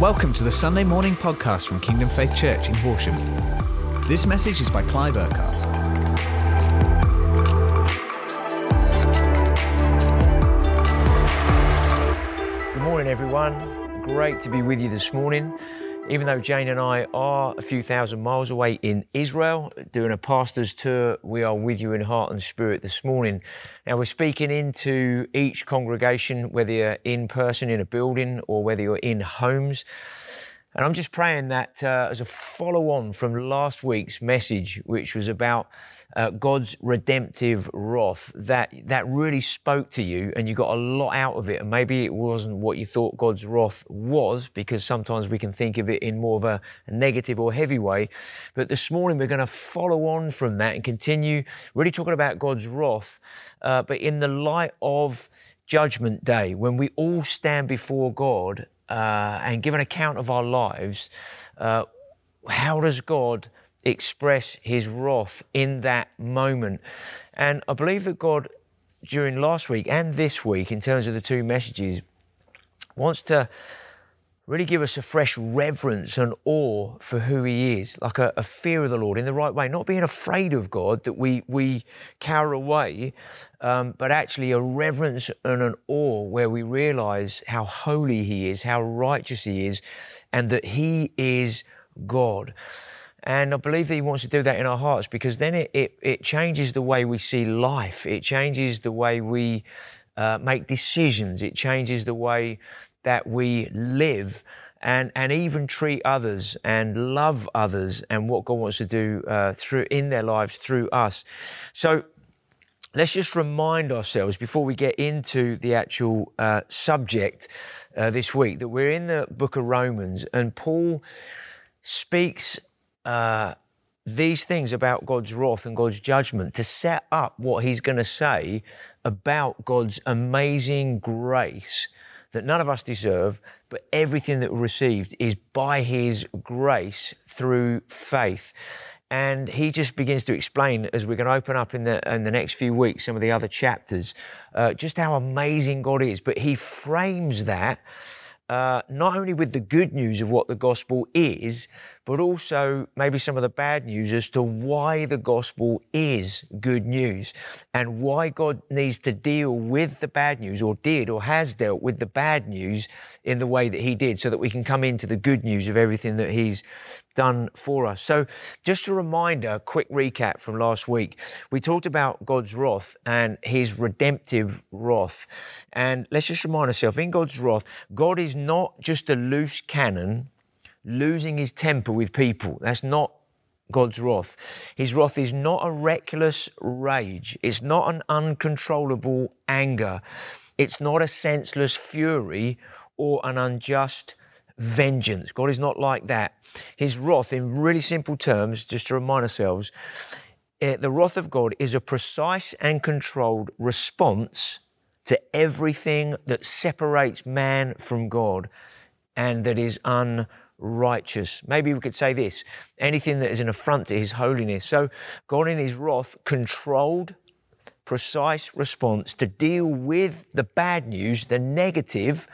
Welcome to the Sunday morning podcast from Kingdom Faith Church in Horsham. This message is by Clive Urquhart. Good morning, everyone. Great to be with you this morning. Even though Jane and I are a few thousand miles away in Israel doing a pastor's tour, we are with you in heart and spirit this morning. Now, we're speaking into each congregation, whether you're in person in a building or whether you're in homes. And I'm just praying that uh, as a follow on from last week's message, which was about uh, God's redemptive wrath, that, that really spoke to you and you got a lot out of it. And maybe it wasn't what you thought God's wrath was, because sometimes we can think of it in more of a, negative or heavy way. But this morning we're going to follow on from that and continue really talking about God's wrath, uh, but in the light of Judgment Day, when we all stand before God uh, and give an account of our lives, uh, how does God express his wrath in that moment? And I believe that God, during last week and this week, in terms of the two messages, wants to really give us a fresh reverence and awe for who he is, like a, a, fear of the Lord in the right way, not being afraid of God that we, we cower away, um, but actually a reverence and an awe where we realize how holy he is, how righteous he is, and that he is God. And I believe that he wants to do that in our hearts because then it, it, it changes the way we see life. It changes the way we uh, make decisions. It changes the way that we live and, and even treat others and love others and what God wants to do uh, through in their lives through us. So let's just remind ourselves before we get into the actual uh, subject uh, this week that we're in the book of Romans and Paul speaks uh, these things about God's wrath and God's judgment to set up what he's going to say about God's amazing grace that none of us deserve, but everything that we received is by His grace through faith. And he just begins to explain, as we're going to open up in the, in the next few weeks, some of the other chapters, uh, just how amazing God is. But he frames that uh, not only with the good news of what the gospel is, but also maybe some of the bad news as to why the gospel is good news and why God needs to deal with the bad news or did or has dealt with the bad news in the way that he did so that we can come into the good news of everything that he's done for us. So, just a reminder, quick recap from last week. We talked about God's wrath and his redemptive wrath. And let's just remind ourselves in God's wrath, God is not just a loose cannon losing his temper with people. That's not God's wrath. His wrath is not a reckless rage. It's not an uncontrollable anger. It's not a senseless fury or an unjust vengeance. God is not like that. His wrath, in really simple terms, just to remind ourselves, uh, the wrath of God is a precise and controlled response to everything that separates man from God and that is unrighteous. Maybe we could say this anything that is an affront to his holiness. So, God in his wrath controlled, precise response to deal with the bad news, the negative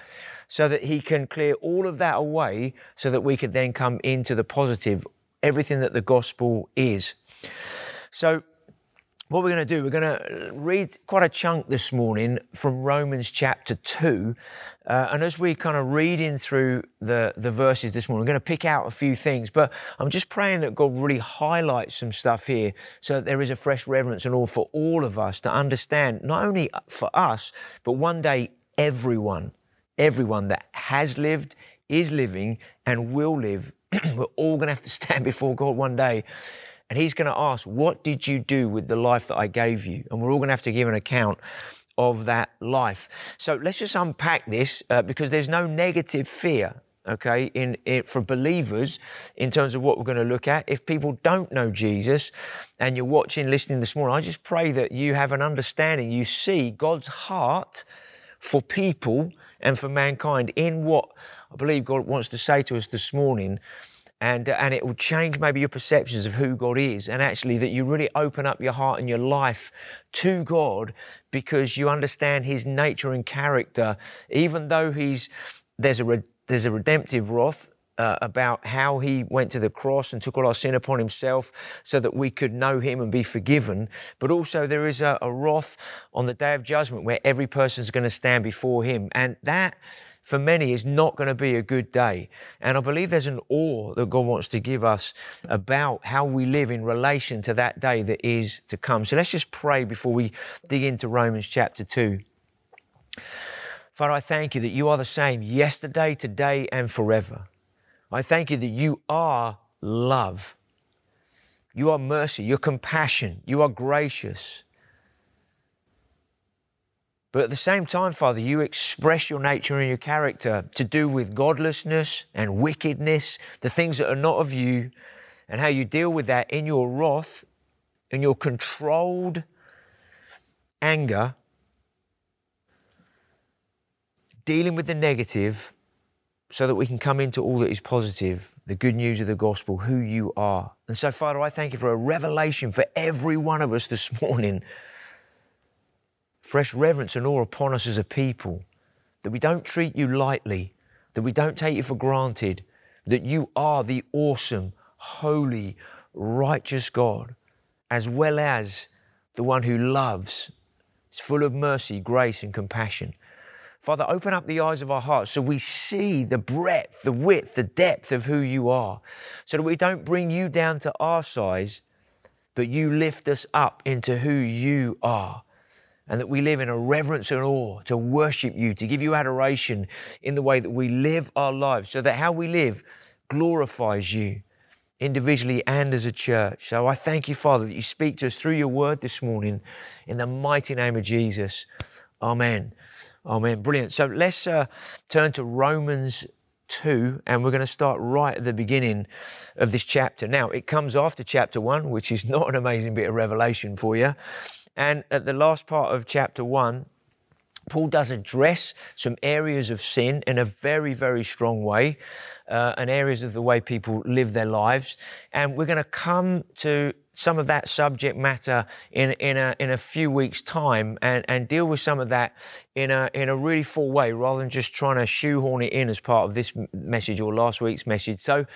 so that He can clear all of that away so that we can then come into the positive, everything that the gospel is. So, what we're going to do, we're going to read quite a chunk this morning from Romans chapter 2. Uh, and as we kind of reading through the, the verses this morning, we're going to pick out a few things. But I'm just praying that God really highlights some stuff here so that there is a fresh reverence and all for all of us to understand, not only for us, but one day everyone everyone that has lived, is living, and will live, we're all going to have to stand before God one day. And He's going to ask, What did you do with the life that I gave you? And we're all going to have to give an account of that life. So let's just unpack this uh, because there's no negative fear. Okay, in, in for believers, in terms of what we're going to look at. If people don't know Jesus, and you're watching, listening this morning, I just pray that you have an understanding. You see God's heart for people and for mankind in what I believe God wants to say to us this morning. And, uh, and it will change maybe your perceptions of who God is, and actually that you really open up your heart and your life to God because you understand His nature and character. Even though He's there's a there's a redemptive wrath uh, about how he went to the cross and took all our sin upon himself so that we could know him and be forgiven. But also, there is a, a wrath on the day of judgment where every person is going to stand before him. And that, for many, is not going to be a good day. And I believe there's an awe that God wants to give us about how we live in relation to that day that is to come. So let's just pray before we dig into Romans chapter 2. Father, I thank you that you are the same yesterday, today, and forever. I thank you that you are love. You are mercy. You're compassion. You are gracious. But at the same time, Father, you express your nature and your character to do with godlessness and wickedness, the things that are not of you, and how you deal with that in your wrath, in your controlled anger, dealing with the negative so that we can come into all that is positive, the good news of the gospel, who you are. And so, Father, I thank you for a revelation for every one of us this morning. Fresh reverence and awe upon us as a people, that we don't treat you lightly, that we don't take you for granted, that you are the awesome, holy, righteous God, as well as the one who loves, is full of mercy, grace, and compassion. Father, open up the eyes of our hearts so we see the breadth, the width, the depth of who you are, so that we don't bring you down to our size, but you lift us up into who you are. And that we live in a reverence and awe to worship you, to give you adoration in the way that we live our lives, so that how we live glorifies you individually and as a church. So I thank you, Father, that you speak to us through your word this morning in the mighty name of Jesus. Amen. Amen. Brilliant. So let's uh, turn to Romans 2, and we're going to start right at the beginning of this chapter. Now, it comes after chapter 1, which is not an amazing bit of revelation for you. And at the last part of chapter 1, Paul does address some areas of sin in a very, very strong way, uh, and areas of the way people live their lives. And we're going to come to some of that subject matter in, in, a, in a few weeks' time and, and deal with some of that in a, in a really full way rather than just trying to shoehorn it in as part of this message or last week's message. So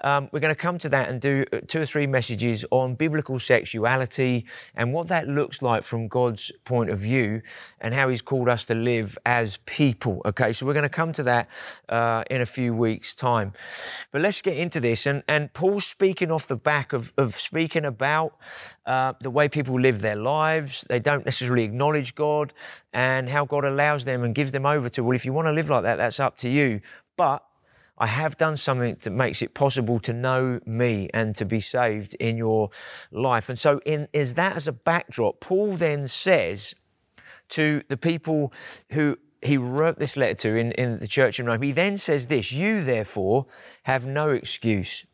um, we're going to come to that and do uh, two or three messages on biblical sexuality and what that looks like from God's point of view and how He's called us to live as people. Okay, so we're going to come to that uh, in a few weeks' time. But let's get into this. And, and Paul's speaking off the back of, of speaking about uh, the way people live their lives. They don't necessarily acknowledge God and how God allows them and gives them over to, well, if you want to live like that, that's up to you. But I have done something that makes it possible to know me and to be saved in your life. And so, in is that as a backdrop, Paul then says to the people who he wrote this letter to in, in the church in Rome, he then says this You, therefore, have no excuse.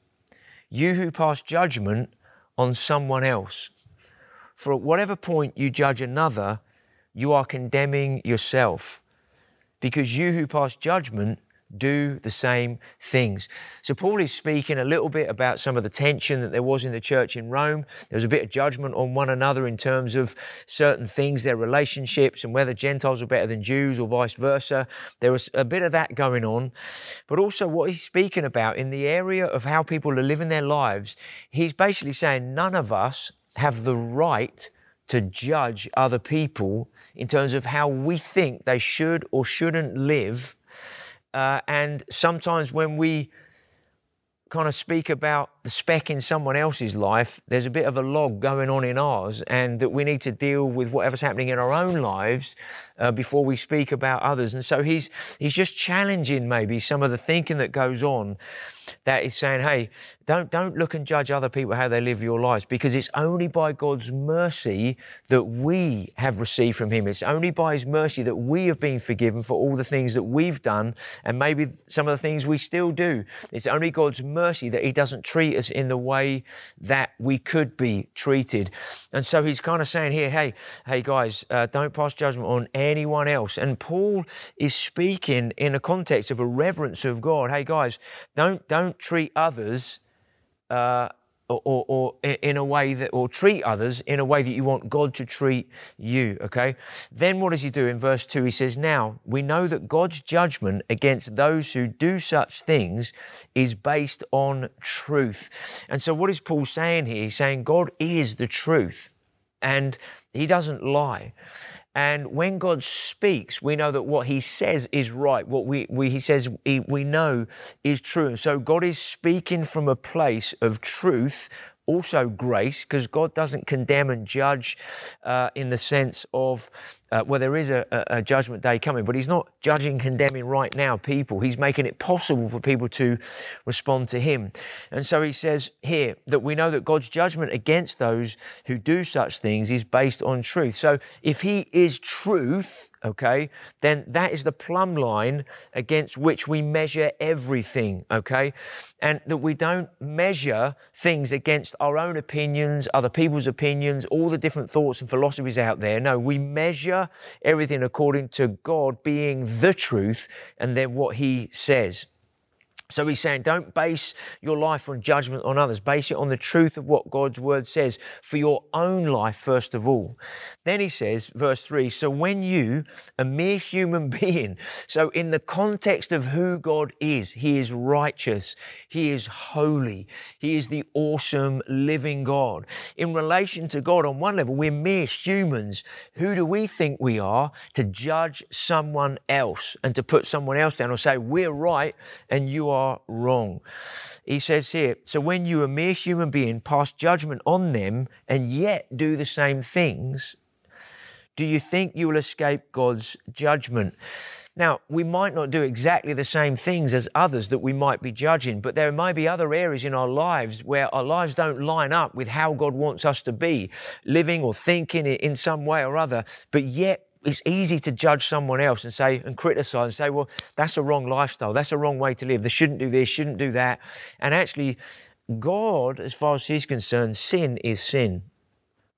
You who pass judgment on someone else. For at whatever point you judge another, you are condemning yourself. Because you who pass judgment do the same things. So, Paul is speaking a little bit about some of the tension that there was in the church in Rome. There was a bit of judgment on one another in terms of certain things, their relationships, and whether Gentiles were better than Jews or vice versa. There was a bit of that going on. But also, what he's speaking about in the area of how people are living their lives, he's basically saying none of us have the right to judge other people in terms of how we think they should or shouldn't live uh, and sometimes when we kind of speak about the speck in someone else's life, there's a bit of a log going on in ours, and that we need to deal with whatever's happening in our own lives uh, before we speak about others. And so he's he's just challenging maybe some of the thinking that goes on that is saying, hey, don't, don't look and judge other people how they live your lives because it's only by God's mercy that we have received from Him. It's only by His mercy that we have been forgiven for all the things that we've done and maybe some of the things we still do. It's only God's mercy that He doesn't treat us in the way that we could be treated. And so He's kind of saying here, hey, hey guys, uh, don't pass judgment on anyone else. And Paul is speaking in a context of a reverence of God. Hey guys, don't don't treat others uh, or, or, in a way that, or treat others in a way that you want God to treat you, okay? Then what does he do in verse 2? He says, Now we know that God's judgment against those who do such things is based on truth. And so what is Paul saying here? He's saying God is the truth and he doesn't lie. And when God speaks, we know that what He says is right. What we, we He says he, we know is true. And so God is speaking from a place of truth also grace, because God doesn't condemn and judge uh, in the sense of, uh, well, there is a, a, judgment day coming, but He's not judging, condemning right now people. He's making it possible for people to respond to Him. And so He says here that we know that God's judgment against those who do such things is based on truth. So if He is truth, okay, then that is the plumb line against which we measure everything, okay? And that we don't measure things against our own opinions, other people's opinions, all the different thoughts and philosophies out there. No, we measure everything according to God being the truth and then what He says. So he's saying, don't base your life on judgment on others. Base it on the truth of what God's word says for your own life, first of all. Then he says, verse three, so when you, a mere human being, so in the context of who God is, he is righteous, he is holy, he is the awesome living God. In relation to God, on one level, we're mere humans. Who do we think we are to judge someone else and to put someone else down or say, we're right and you are are wrong. He says here, so when you, a mere human being, pass judgment on them and yet do the same things, do you think you will escape God's judgment? Now, we might not do exactly the same things as others that we might be judging, but there might be other areas in our lives where our lives don't line up with how God wants us to be, living or thinking in some way or other, but yet it's easy to judge someone else and say and criticize and say, well, that's a wrong lifestyle. That's a wrong way to live. They shouldn't do this, shouldn't do that. And actually, God, as far as He's concerned, sin is sin.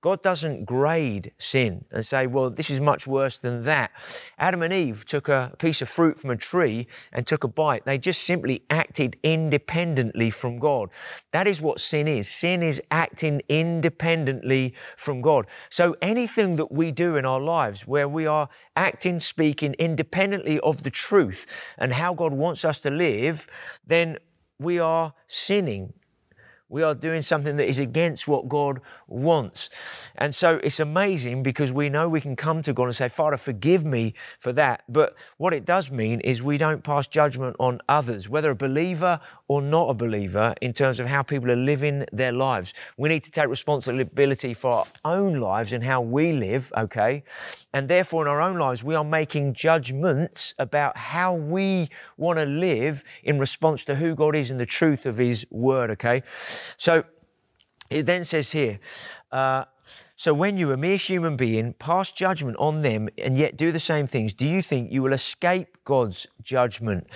God doesn't grade sin and say, well, this is much worse than that. Adam and Eve took a piece of fruit from a tree and took a bite. They just simply acted independently from God. That is what sin is. Sin is acting independently from God. So anything that we do in our lives where we are acting, speaking independently of the truth and how God wants us to live, then we are sinning we are doing something that is against what God wants. And so it's amazing because we know we can come to God and say, Father, forgive me for that. But what it does mean is we don't pass judgment on others, whether a believer or not a believer, in terms of how people are living their lives. We need to take responsibility for our own lives and how we live, okay? And therefore, in our own lives, we are making judgments about how we want to live in response to who God is and the truth of His Word, okay? So it then says here, uh, so when you, a mere human being, pass judgment on them and yet do the same things, do you think you will escape God's judgment?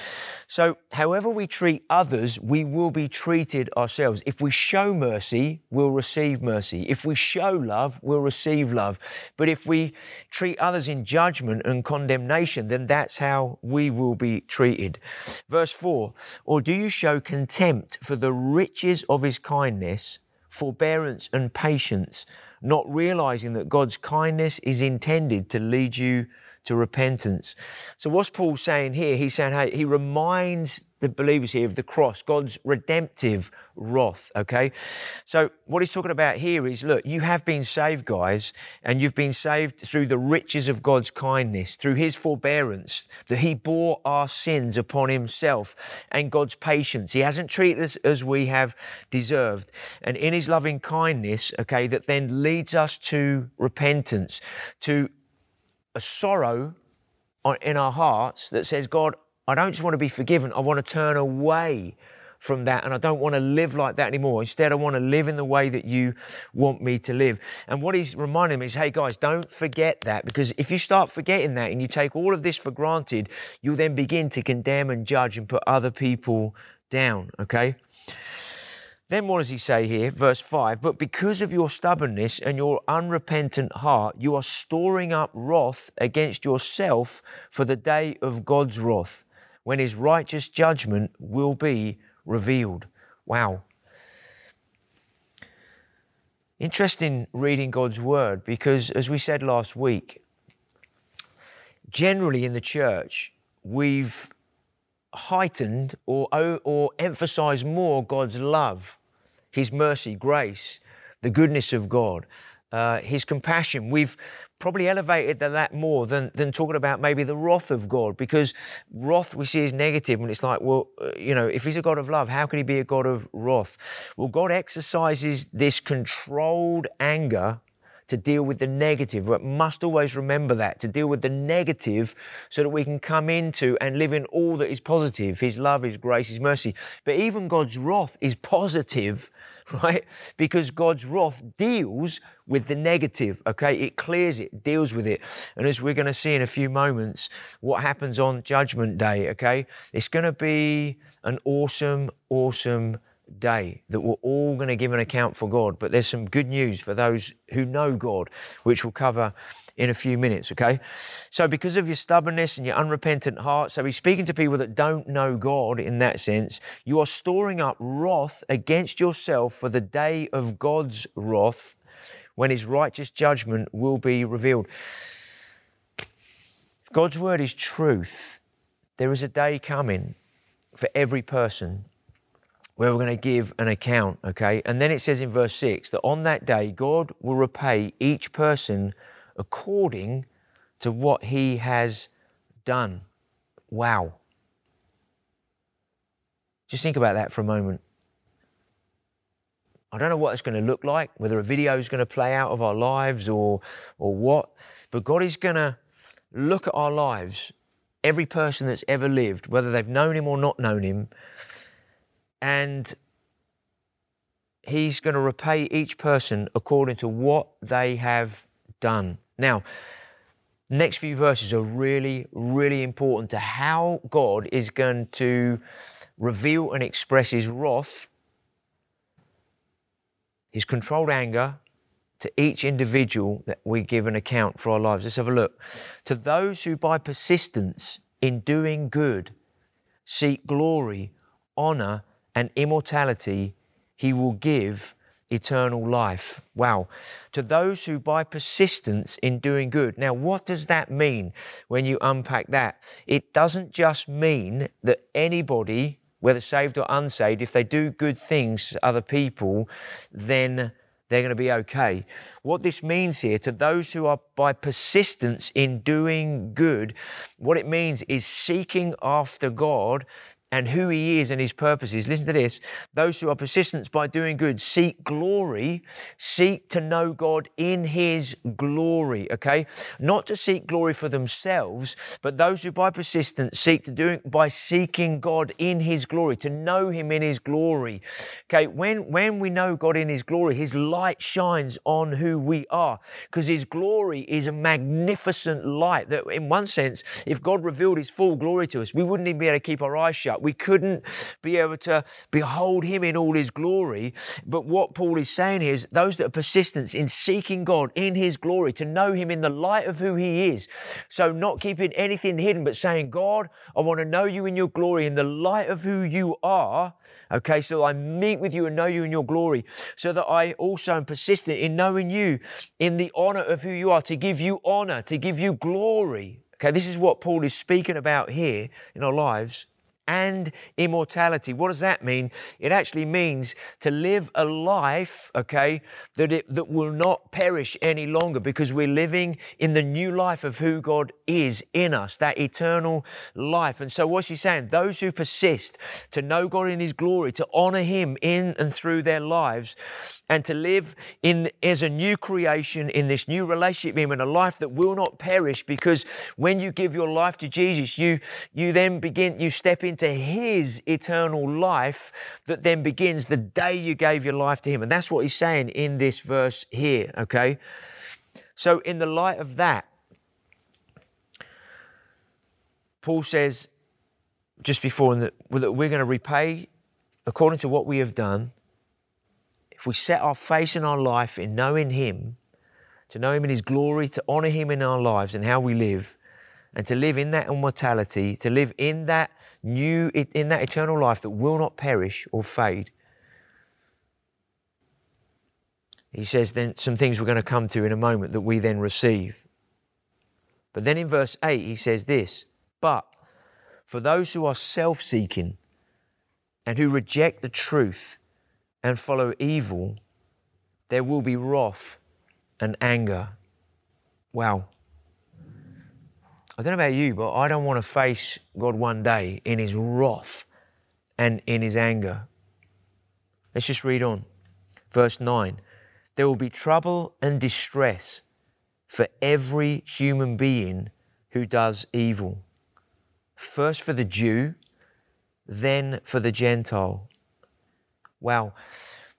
So, however we treat others, we will be treated ourselves. If we show mercy, we'll receive mercy. If we show love, we'll receive love. But if we treat others in judgment and condemnation, then that's how we will be treated. Verse 4 Or do you show contempt for the riches of his kindness, forbearance, and patience? Not realizing that God's kindness is intended to lead you to repentance. So, what's Paul saying here? He's saying, hey, he reminds the believers here of the cross, God's redemptive wrath, okay? So, what he's talking about here is look, you have been saved, guys, and you've been saved through the riches of God's kindness, through his forbearance, that he bore our sins upon himself, and God's patience. He hasn't treated us as we have deserved. And in his loving kindness, okay, that then leads us to repentance, to a sorrow in our hearts that says, God, I don't just want to be forgiven, I want to turn away from that and I don't want to live like that anymore. Instead, I want to live in the way that you want me to live. And what he's reminding me is, hey guys, don't forget that because if you start forgetting that and you take all of this for granted, you'll then begin to condemn and judge and put other people down, okay? Then what does he say here? Verse 5 But because of your stubbornness and your unrepentant heart, you are storing up wrath against yourself for the day of God's wrath when his righteous judgment will be revealed. Wow. Interesting reading God's word because, as we said last week, generally in the church, we've heightened or, or emphasized more God's love, His mercy, grace, the goodness of God, uh, His compassion. We've probably elevated that more than, than talking about maybe the wrath of God because wrath we see is negative and it's like, well, uh, you know, if he's a God of love, how can he be a God of wrath? Well, God exercises this controlled anger to deal with the negative. We must always remember that, to deal with the negative so that we can come into and live in all that is positive His love, His grace, His mercy. But even God's wrath is positive, right? Because God's wrath deals with the negative, okay? It clears it, deals with it. And as we're going to see in a few moments, what happens on Judgment Day, okay? It's going to be an awesome, awesome day that we're all going to give an account for God. But there's some good news for those who know God, which we'll cover in a few minutes, okay? So, because of your stubbornness and your unrepentant heart, so he's speaking to people that don't know God in that sense, you are storing up wrath against yourself for the day of God's wrath when his righteous judgment will be revealed. God's word is truth. There is a day coming for every person where we're going to give an account, okay? And then it says in verse 6 that on that day, God will repay each person according to what he has done. Wow. Just think about that for a moment. I don't know what it's going to look like, whether a video is going to play out of our lives or, or what, but God is going to look at our lives, every person that's ever lived, whether they've known Him or not known Him, and he's going to repay each person according to what they have done. Now, next few verses are really, really important to how God is going to reveal and express his wrath, his controlled anger to each individual that we give an account for our lives. Let's have a look. To those who by persistence in doing good seek glory, honor, and immortality, he will give eternal life. Wow. To those who by persistence in doing good. Now, what does that mean when you unpack that? It doesn't just mean that anybody, whether saved or unsaved, if they do good things to other people, then they're going to be okay. What this means here to those who are by persistence in doing good, what it means is seeking after God and who he is and his purposes. Listen to this. Those who are persistent by doing good seek glory, seek to know God in his glory, okay? Not to seek glory for themselves, but those who by persistence seek to do by seeking God in his glory, to know him in his glory. Okay, when when we know God in his glory, his light shines on who we are because his glory is a magnificent light that in one sense, if God revealed his full glory to us, we wouldn't even be able to keep our eyes shut we couldn't be able to behold him in all his glory. But what Paul is saying is those that are persistent in seeking God in his glory, to know him in the light of who he is. So not keeping anything hidden, but saying, God, I want to know you in your glory in the light of who you are. Okay, so I meet with you and know you in your glory, so that I also am persistent in knowing you in the honor of who you are, to give you honor, to give you glory. Okay, this is what Paul is speaking about here in our lives and immortality. What does that mean? It actually means to live a life, okay, that it that will not perish any longer because we're living in the new life of who God is in us, that eternal life. And so what's he saying? Those who persist to know God in his glory, to honor him in and through their lives, and to live in as a new creation in this new relationship with him in a life that will not perish because when you give your life to Jesus, you you then begin, you step into into His eternal life that then begins the day you gave your life to Him. And that's what He's saying in this verse here, okay? So, in the light of that, Paul says just before that we're going to repay according to what we have done. If we set our face in our life in knowing Him, to know Him in His glory, to honor Him in our lives and how we live, and to live in that immortality, to live in that new, in that eternal life that will not perish or fade. he says then some things we're going to come to in a moment that we then receive. But then in verse 8, he says this But for those who are self seeking and who reject the truth and follow evil, there will be wrath and anger. Wow. I don't know about you, but I don't want to face God one day in his wrath and in his anger. Let's just read on. Verse 9 There will be trouble and distress for every human being who does evil. First for the Jew, then for the Gentile. Wow.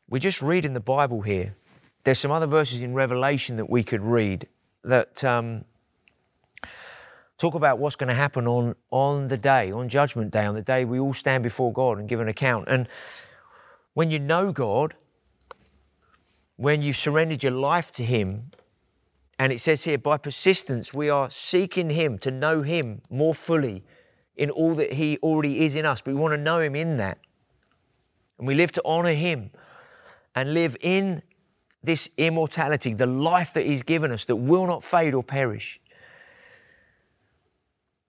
we're just read in the Bible here. There's some other verses in Revelation that we could read that um, talk about what's going to happen on, on the day, on Judgment Day, on the day we all stand before God and give an account. And when you know God, when you've surrendered your life to Him, and it says here, by persistence, we are seeking Him to know Him more fully in all that He already is in us. But we want to know Him in that. And we live to honor Him and live in this immortality, the life that He's given us that will not fade or perish.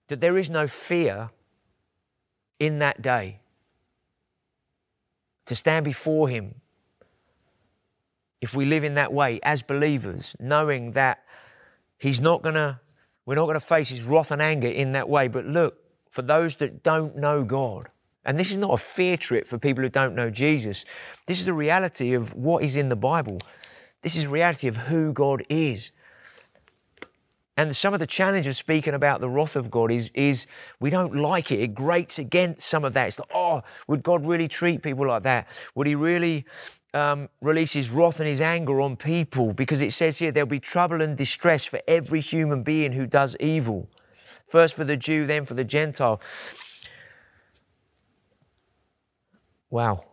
That there is no fear in that day to stand before Him if we live in that way as believers, knowing that He's not going to, we're not going to face His wrath and anger in that way. But look, for those that don't know God, and this is not a fear trip for people who don't know Jesus, this is the reality of what is in the Bible. This is reality of who God is. And some of the challenge of speaking about the wrath of God is, is we don't like it. It grates against some of that. It's like, oh, would God really treat people like that? Would He really um, release his wrath and his anger on people because it says here there'll be trouble and distress for every human being who does evil. First for the Jew, then for the Gentile. Wow.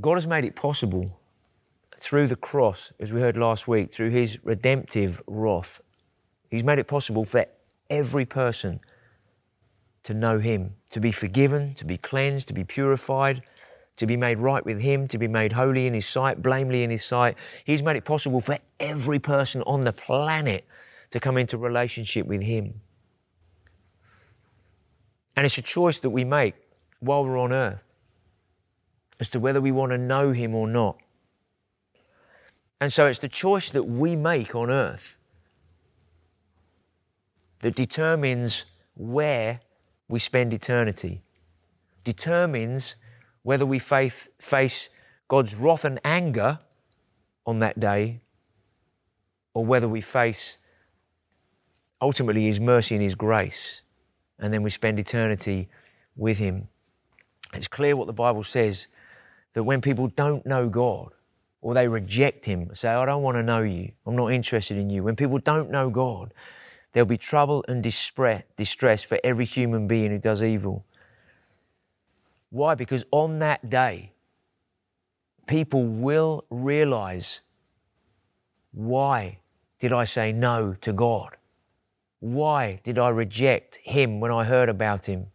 God has made it possible through the cross, as we heard last week, through his redemptive wrath. He's made it possible for every person to know Him, to be forgiven, to be cleansed, to be purified, to be made right with Him, to be made holy in His sight, blameless in His sight. He's made it possible for every person on the planet to come into relationship with Him. And it's a choice that we make while we're on earth as to whether we want to know Him or not. And so it's the choice that we make on earth that determines where we spend eternity determines whether we face, face God's wrath and anger on that day or whether we face ultimately His mercy and His grace and then we spend eternity with Him. It's clear what the Bible says that when people don't know God or they reject Him, say, I don't want to know you, I'm not interested in you, when people don't know God, There'll be trouble and distress for every human being who does evil. Why? Because on that day, people will realize why did I say no to God? Why did I reject Him when I heard about Him?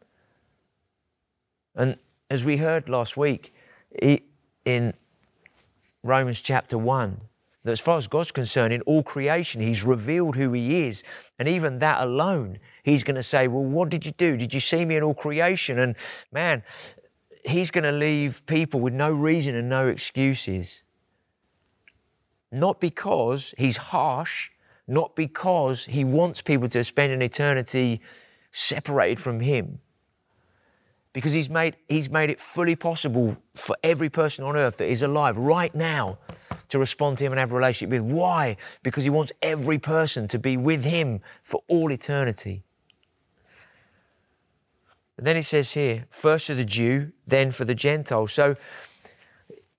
And as we heard last week in Romans chapter 1, that as far as God's concerned, in all creation, He's revealed who He is. And even that alone, He's going to say, Well, what did you do? Did you see me in all creation? And man, He's going to leave people with no reason and no excuses. Not because He's harsh, not because He wants people to spend an eternity separated from Him because he's made, he's made it fully possible for every person on earth that is alive right now to respond to Him and have a relationship with. Why? Because He wants every person to be with Him for all eternity. And then it says here, first for the Jew, then for the Gentile. So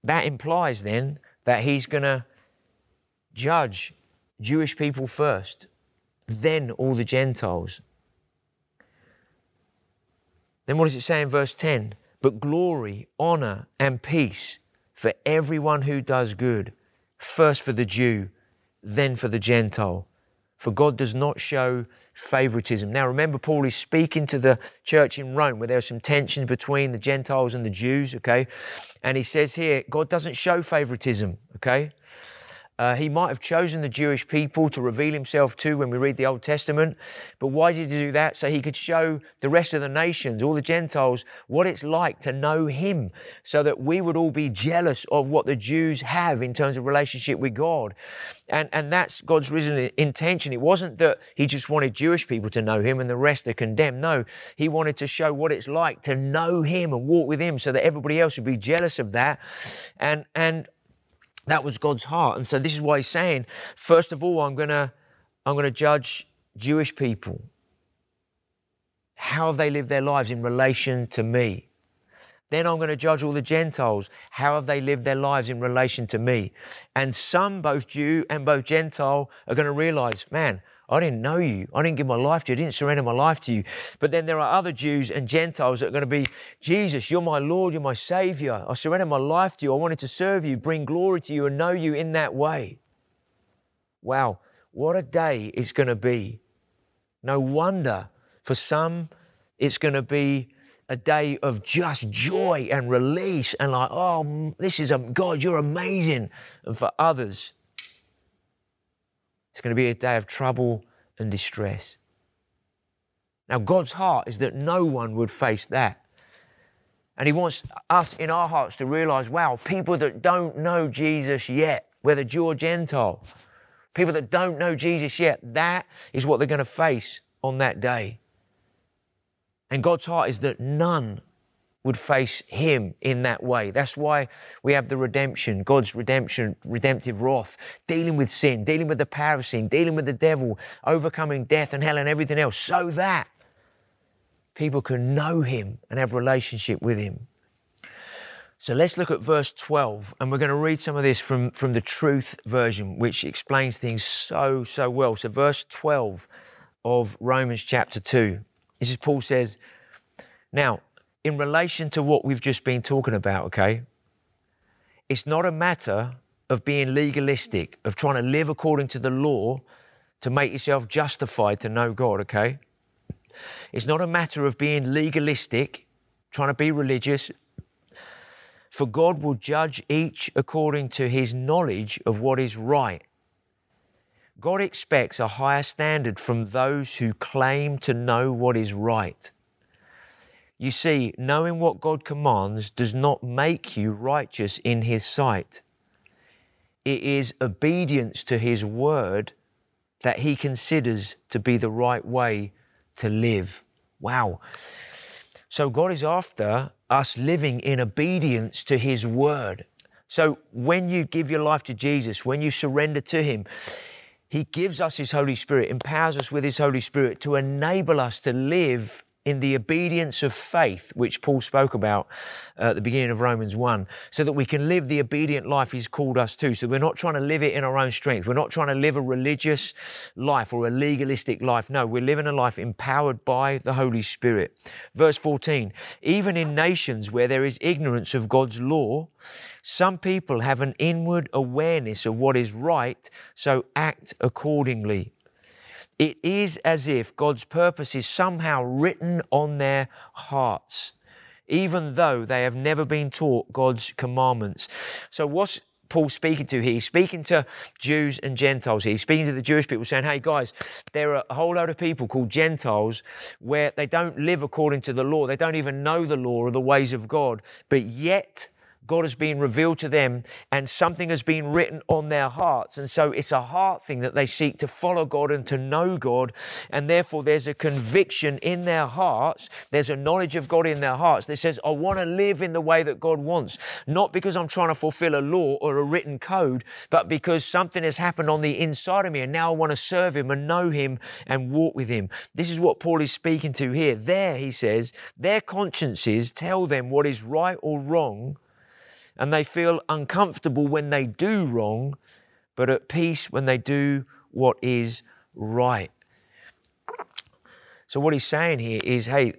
that implies then that He's going to judge Jewish people first, then all the Gentiles. Then what does it say in verse 10? But glory, honor, and peace for everyone who does good, first for the Jew, then for the Gentile. for God does not show favoritism. Now, remember, Paul is speaking to the church in Rome where there was some tension between the Gentiles and the Jews, okay? And he says here, God doesn't show favoritism, okay? Uh, he might have chosen the Jewish people to reveal himself to when we read the Old Testament. But why did he do that? So he could show the rest of the nations, all the Gentiles, what it's like to know him, so that we would all be jealous of what the Jews have in terms of relationship with God. And, and that's God's reason intention. It wasn't that he just wanted Jewish people to know him and the rest are condemned. No, he wanted to show what it's like to know him and walk with him so that everybody else would be jealous of that. And, and that was God's heart. And so this is why he's saying, first of all, I'm gonna, I'm gonna judge Jewish people. How have they lived their lives in relation to me? Then I'm going to judge all the Gentiles. How have they lived their lives in relation to me? And some, both Jew and both Gentile, are going to realize, man, I didn't know you. I didn't give my life to you. I didn't surrender my life to you. But then there are other Jews and Gentiles that are going to be, Jesus, you're my Lord, you're my Savior. I surrender my life to you. I wanted to serve you, bring glory to you, and know you in that way. Wow, what a day it's going to be. No wonder for some it's going to be a day of just joy and release and like, oh, this is a God, you're amazing. And for others, it's going to be a day of trouble and distress. Now, God's heart is that no one would face that. And He wants us in our hearts to realize wow, people that don't know Jesus yet, whether Jew or Gentile, people that don't know Jesus yet, that is what they're going to face on that day. And God's heart is that none would face him in that way. That's why we have the redemption, God's redemption, redemptive wrath, dealing with sin, dealing with the power of sin, dealing with the devil, overcoming death and hell and everything else, so that people can know him and have relationship with him. So let's look at verse 12, and we're going to read some of this from, from the Truth version, which explains things so, so well. So, verse 12 of Romans chapter 2. This is Paul says, Now, in relation to what we've just been talking about, okay, it's not a matter of being legalistic, of trying to live according to the law to make yourself justified to know God, okay? It's not a matter of being legalistic, trying to be religious. For God will judge each according to his knowledge of what is right. God expects a higher standard from those who claim to know what is right. You see, knowing what God commands does not make you righteous in His sight. It is obedience to His word that He considers to be the right way to live. Wow. So God is after us living in obedience to His word. So when you give your life to Jesus, when you surrender to Him, He gives us His Holy Spirit, empowers us with His Holy Spirit to enable us to live in the obedience of faith, which Paul spoke about uh, at the beginning of Romans 1, so that we can live the obedient life he's called us to. So we're not trying to live it in our own strength. We're not trying to live a religious life or a legalistic life. No, we're living a life empowered by the Holy Spirit. Verse 14 Even in nations where there is ignorance of God's law, some people have an inward awareness of what is right, so act accordingly. It is as if God's purpose is somehow written on their hearts, even though they have never been taught God's commandments. So, what's Paul speaking to here? He's speaking to Jews and Gentiles here. He's speaking to the Jewish people, saying, Hey guys, there are a whole load of people called Gentiles where they don't live according to the law. They don't even know the law or the ways of God, but yet God has been revealed to them and something has been written on their hearts. And so it's a heart thing that they seek to follow God and to know God. And therefore, there's a conviction in their hearts. There's a knowledge of God in their hearts that says, I want to live in the way that God wants. Not because I'm trying to fulfill a law or a written code, but because something has happened on the inside of me. And now I want to serve Him and know Him and walk with Him. This is what Paul is speaking to here. There, he says, their consciences tell them what is right or wrong and they feel uncomfortable when they do wrong, but at peace when they do what is right. So, what he's saying here is hey,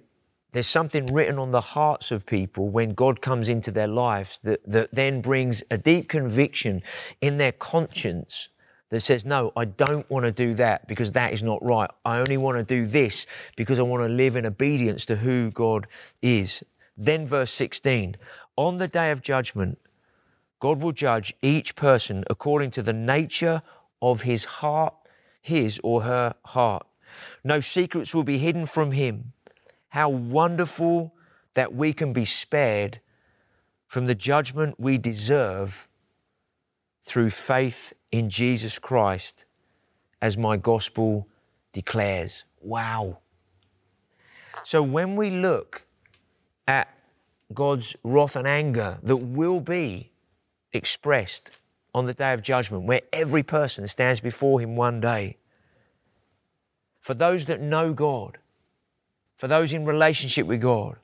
there's something written on the hearts of people when God comes into their lives that, that then brings a deep conviction in their conscience that says, No, I don't want to do that because that is not right. I only want to do this because I want to live in obedience to who God is. Then, verse 16 On the day of judgment, God will judge each person according to the nature of his heart, his or her heart. No secrets will be hidden from him. How wonderful that we can be spared from the judgment we deserve through faith in Jesus Christ, as my gospel declares. Wow. So when we look at God's wrath and anger that will be expressed on the day of judgment, where every person stands before Him one day, for those that know God, for those in relationship with God,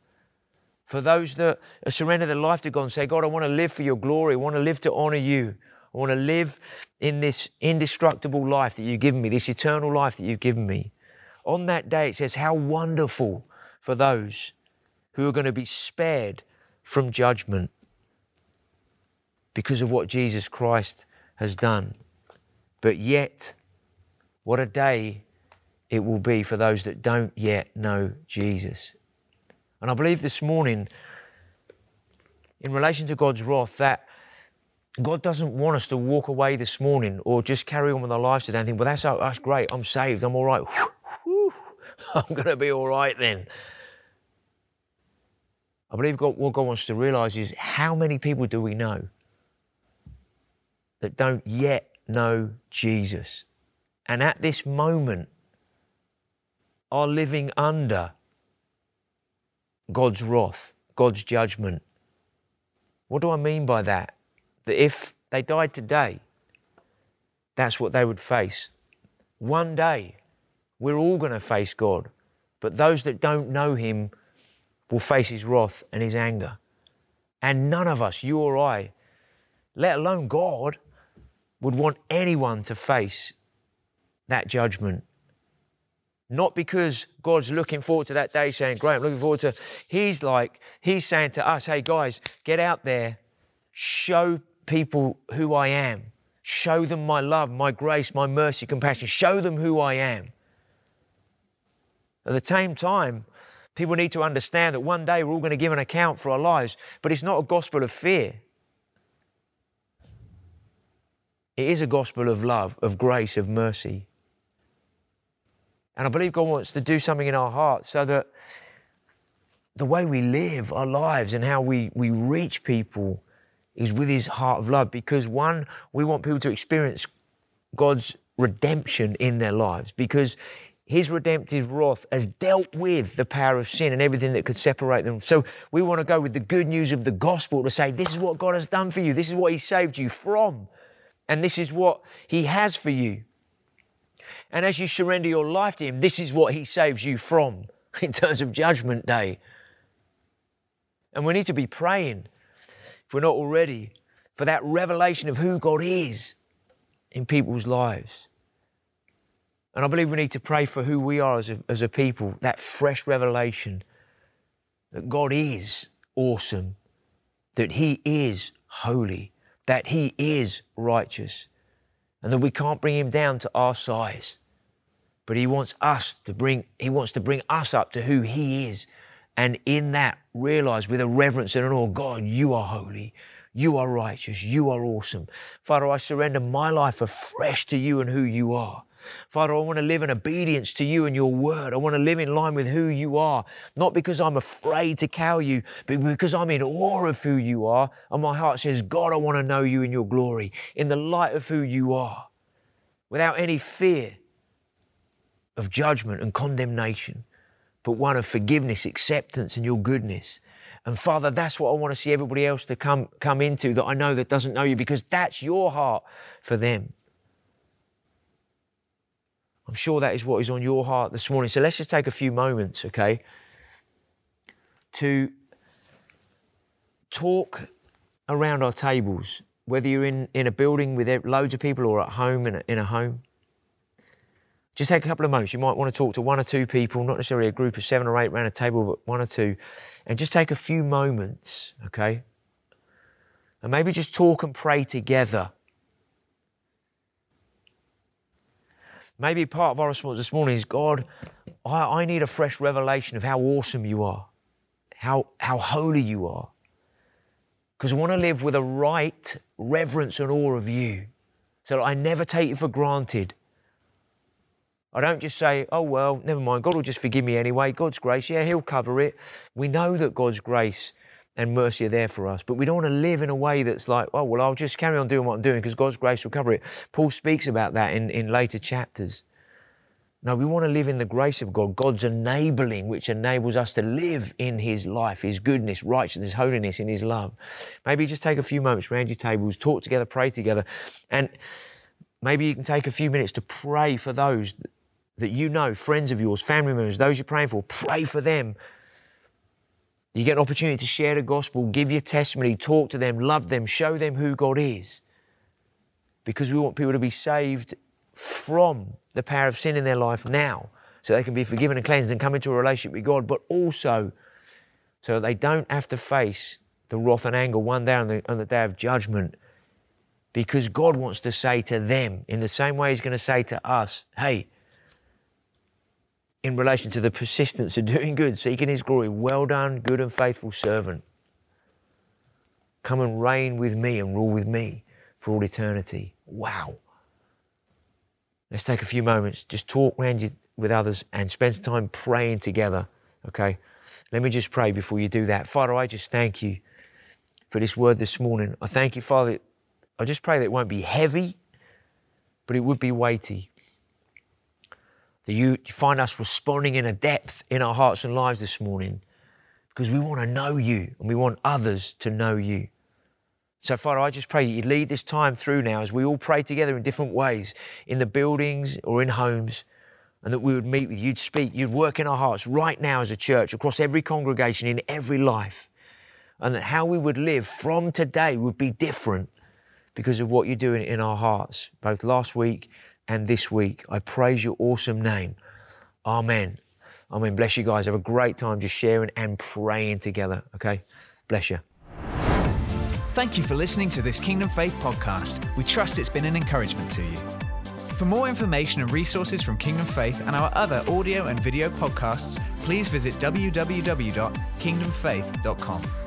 for those that surrender their life to God and say, God, I want to live for your glory, I want to live to honor you. I want to live in this indestructible life that you've given me, this eternal life that you've given me. On that day, it says, How wonderful for those who are going to be spared from judgment because of what Jesus Christ has done. But yet, what a day it will be for those that don't yet know Jesus. And I believe this morning, in relation to God's wrath, that God doesn't want us to walk away this morning or just carry on with our lives today and think, well, that's, that's great. I'm saved. I'm all right. I'm going to be all right then. I believe God, what God wants to realize is how many people do we know that don't yet know Jesus? And at this moment, are living under God's wrath, God's judgment. What do I mean by that? that if they died today, that's what they would face. One day, we're all going to face God, but those that don't know Him will face His wrath and His anger. And none of us, you or I, let alone God, would want anyone to face that judgment. Not because God's looking forward to that day saying, Great, I'm looking forward to. He's like, He's saying to us, Hey guys, get out there, show people who I am. Show them my love, my grace, my mercy, compassion. Show them who I am. At the same time, people need to understand that one day we're all going to give an account for our lives, but it's not a gospel of fear. It is a gospel of love, of grace, of mercy. And I believe God wants to do something in our hearts so that the way we live our lives and how we, we reach people is with his heart of love because one, we want people to experience God's redemption in their lives because his redemptive wrath has dealt with the power of sin and everything that could separate them. So we want to go with the good news of the gospel to say, this is what God has done for you. This is what he saved you from. And this is what he has for you. And as you surrender your life to him, this is what he saves you from in terms of judgment day. And we need to be praying if we're not already, for that revelation of who God is in people's lives. And I believe we need to pray for who we are as a, as a people, that fresh revelation that God is awesome, that He is holy, that He is righteous, and that we can't bring Him down to our size. But He wants us to bring, He wants to bring us up to who He is and in that, realize with a reverence and an awe, God, you are holy. You are righteous. You are awesome. Father, I surrender my life afresh to you and who you are. Father, I want to live in obedience to you and your word. I want to live in line with who you are, not because I'm afraid to cow you, but because I'm in awe of who you are. And my heart says, God, I want to know you in your glory, in the light of who you are, without any fear of judgment and condemnation but one of forgiveness, acceptance, and your goodness. And Father, that's what I want to see everybody else to come, come into that I know that doesn't know you because that's your heart for them. I'm sure that is what is on your heart this morning. So let's just take a few moments, okay, to talk around our tables, whether you're in, in a building with loads of people or at home in a, in a home. Just take a couple of moments. You might want to talk to one or two people, not necessarily a group of seven or eight around a table, but one or two, and just take a few moments, okay? And maybe just talk and pray together Maybe part of our response this morning is God, I, I need a fresh revelation of how awesome you are, how, how holy you are. Because I want to live with a right reverence and awe of you so I never take you for granted. I don't just say, oh, well, never mind, God will just forgive me anyway. God's grace, yeah, He'll cover it. We know that God's grace and mercy are there for us, but we don't want to live in a way that's like, oh, well, I'll just carry on doing what I'm doing because God's grace will cover it. Paul speaks about that in, in later chapters. No, we want to live in the grace of God, God's enabling, which enables us to live in His life, His goodness, righteousness, holiness, in His love. Maybe just take a few moments around your tables, talk together, pray together, and maybe you can take a few minutes to pray for those that you know, friends of yours, family members, those you're praying for, pray for them. You get an opportunity to share the gospel, give your testimony, talk to them, love them, show them who God is. Because we want people to be saved from the power of sin in their life now, so they can be forgiven and cleansed and come into a relationship with God, but also so that they don't have to face the wrath and anger one day on the, on the day of judgment. Because God wants to say to them, in the same way He's going to say to us, hey, in relation to the persistence of doing good, seeking His glory. Well done, good and faithful servant. Come and reign with me and rule with me for all eternity. Wow. Let's take a few moments, just talk around with others and spend some time praying together. Okay? Let me just pray before you do that. Father, I just thank you for this word this morning. I thank you, Father. I just pray that it won't be heavy, but it would be weighty that you find us responding in a depth in our hearts and lives this morning because we want to know you and we want others to know you. So, Father, I just pray you lead this time through now as we all pray together in different ways in the buildings or in homes, and that we would meet with you, you'd speak, you'd work in our hearts right now as a church, across every congregation, in every life, and that how we would live from today would be different because of what you're doing in our hearts, both last week and this week. I praise your awesome name. Amen. Amen. Bless you guys. Have a great time just sharing and praying together. Okay? Bless you. Thank you for listening to this Kingdom Faith podcast. We trust it's been an encouragement to you. For more information and resources from Kingdom Faith and our other audio and video podcasts, please visit www.kingdomfaith.com.